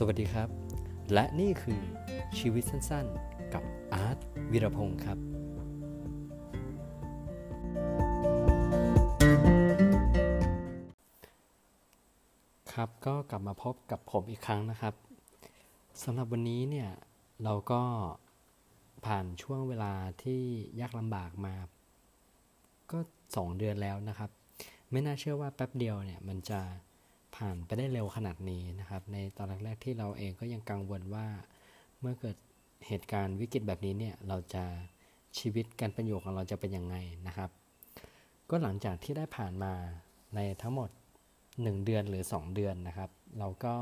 สวัสดีครับ และนี่คือชีวิตสั้นๆ กับอาร์ตวิรพงศ์ครับ ครับก็กลับมาพบกับผมอีกครั้งนะครับสำหรับวันนี้เนี่ยเราก็ผ่านช่วงเวลาที่ยากลำบากมา ก็ 2 เดือนแล้วนะครับ ไม่น่าเชื่อว่าแป๊บเดียวเนี่ยมันจะ ผ่านไปได้เร็วขนาดนี้นะครับ ในตอนแรกๆที่เราเองก็ยังกังวลว่า เมื่อเกิดเหตุการณ์วิกฤตแบบนี้เนี่ยเราจะชีวิตการเป็นอยู่ของเราจะเป็นยังไงนะครับ ก็หลังจากที่ได้ผ่านมาในทั้งหมด 1 เดือนหรือ 2 เดือนนะครับ เราก็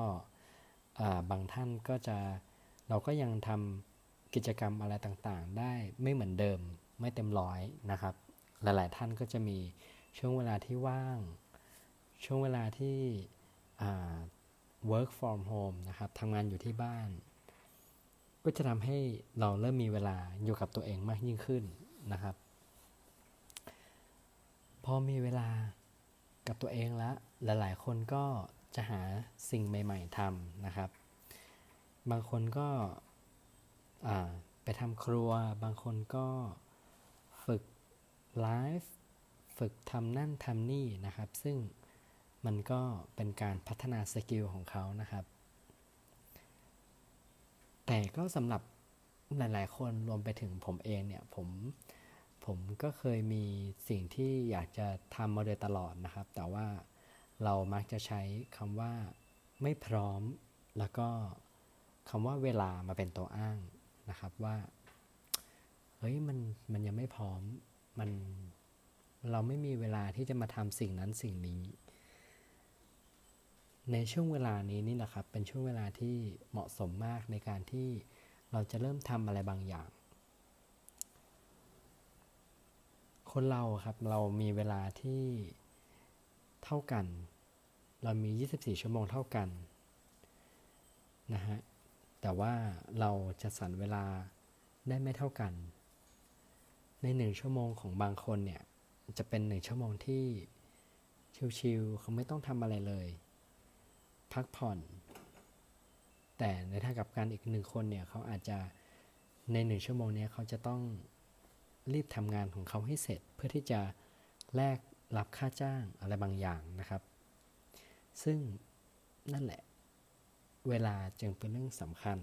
บางท่านก็จะเราก็ยังทำกิจกรรมอะไรต่างๆ ได้ไม่เหมือนเดิมไม่เต็มร้อยนะครับ หลายๆท่านก็จะมีช่วงเวลาที่ว่าง ช่วงเวลาที่ work from home นะครับทำงานอยู่ที่บ้าน ก็จะทำให้เราเริ่มมีเวลาอยู่กับตัวเองมากยิ่งขึ้นนะครับ พอมีเวลากับตัวเองแล้วหลาย ๆ คนก็จะหาสิ่งใหม่ ๆทำนะครับ บางคนก็ไปทำครัว บางคนก็ฝึกไลฟ์ ฝึกทำนั่นทำนี่นะครับ ซึ่ง มันก็เป็นการพัฒนา skill ของเขานะครับ แต่ก็สำหรับหลาย ๆ คนรวมไปถึงผมเองเนี่ยผมผมก็เคยมีสิ่งที่อยากจะทำมาโดยตลอดนะครับ แต่ว่าเรามักจะใช้คำว่าไม่พร้อม แล้วก็คำว่าเวลามาเป็นตัวอ้างนะครับว่าเฮ้ยมันมันยังไม่พร้อมมันเราไม่มีเวลาที่จะมาทำสิ่งนั้นสิ่งนี้ ในช่วงเวลานี้นี่นะครับ เป็นช่วงเวลาที่เหมาะสมมากในการที่เราจะเริ่มทำอะไรบางอย่าง คนเราครับเรามีเวลาที่เท่ากัน เรามี 24 ชั่วโมงเท่ากันนะฮะแต่ว่าเราจะสรรเวลาได้ไม่เท่ากัน ในหนึ่งชั่วโมงของบางคนเนี่ยจะเป็นหนึ่งชั่วโมงที่ชิวๆเขาไม่ต้องทำอะไรเลย พักผ่อน แต่ในทางกับการอีกหนึ่งคนเนี่ยเขาอาจจะในหนึ่งชั่วโมงนี้เขาจะต้องรีบทำงานของเขาให้เสร็จ เพื่อที่จะแลกรับค่าจ้างอะไรบางอย่างนะครับ ซึ่งนั่นแหละ เวลาจึงเป็นเรื่องสำคัญ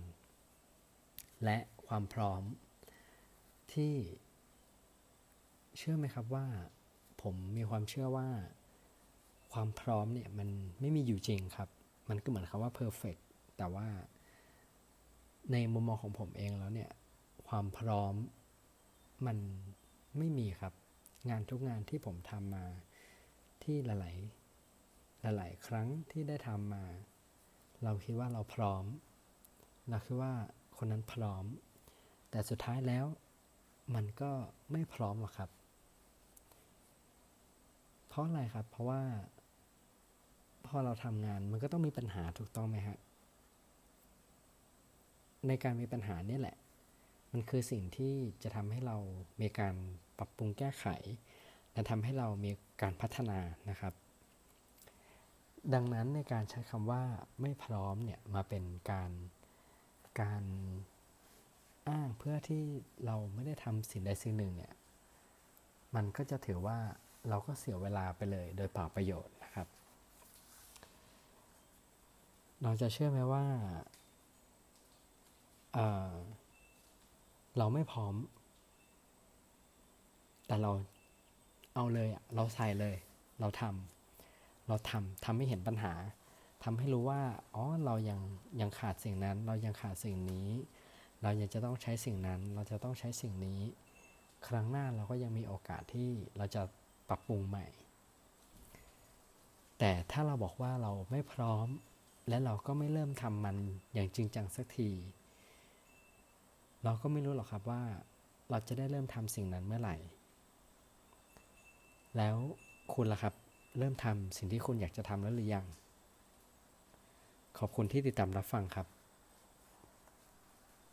และความพร้อมที่เชื่อไหมครับว่า ผมมีความเชื่อว่า ความพร้อมเนี่ยมันไม่มีอยู่จริงครับ มันก็เหมือนคำว่า perfect แต่ว่าในมุมมองของผมเองแล้วเนี่ย ความพร้อมมันไม่มีครับ งานทุกงานที่ผมทำมาที่หลายๆ หลาย ๆ ครั้งที่ได้ทำมา เราคิดว่าเราพร้อม เราคิดว่าคนนั้นพร้อม แต่สุดท้ายแล้วมันก็ไม่พร้อมหรอกครับ เพราะอะไรครับ เพราะว่า อเราทำงานมันก็ต้องมีปัญหาถูกต้องไหมฮะ ในการมีปัญหานี่แหละ มันคือสิ่งที่จะทำให้เรามีการปรับปรุงแก้ไข และทำให้เรามีการพัฒนานะครับ ดังนั้นในการใช้คำว่าไม่พร้อมเนี่ยมาเป็นการการอ้างเพื่อที่เราไม่ได้ทำสิ่งใดสิ่งหนึ่งเนี่ยมันก็จะถือว่าเราก็เสียเวลาไปเลยโดยเปล่าประโยชน์นะครับ เราจะเชื่อไหมว่าเเราไม่พร้อม แต่เราเอาเลยอะเราใส่เลย เราทำเราทำทำให้เห็นปัญหาทำให้รู้ว่าอ๋อเรายังยังขาดสิ่งนั้น เรายังขาดสิ่งนี้ เรายังจะต้องใช้สิ่งนั้น เราจะต้องใช้สิ่งนี้ ครั้งหน้าเราก็ยังมีโอกาสที่เราจะปรับปรุงใหม่ แต่ถ้าเราบอกว่าเราไม่พร้อม และเราก็ไม่เริ่มทำมันอย่างจริงจังสักที เราก็ไม่รู้หรอกครับว่า เราจะได้เริ่มทำสิ่งนั้นเมื่อไหร่ แล้วคุณล่ะครับ เริ่มทำสิ่งที่คุณอยากจะทำแล้วหรือยัง ขอบคุณที่ติดตามรับฟังครับ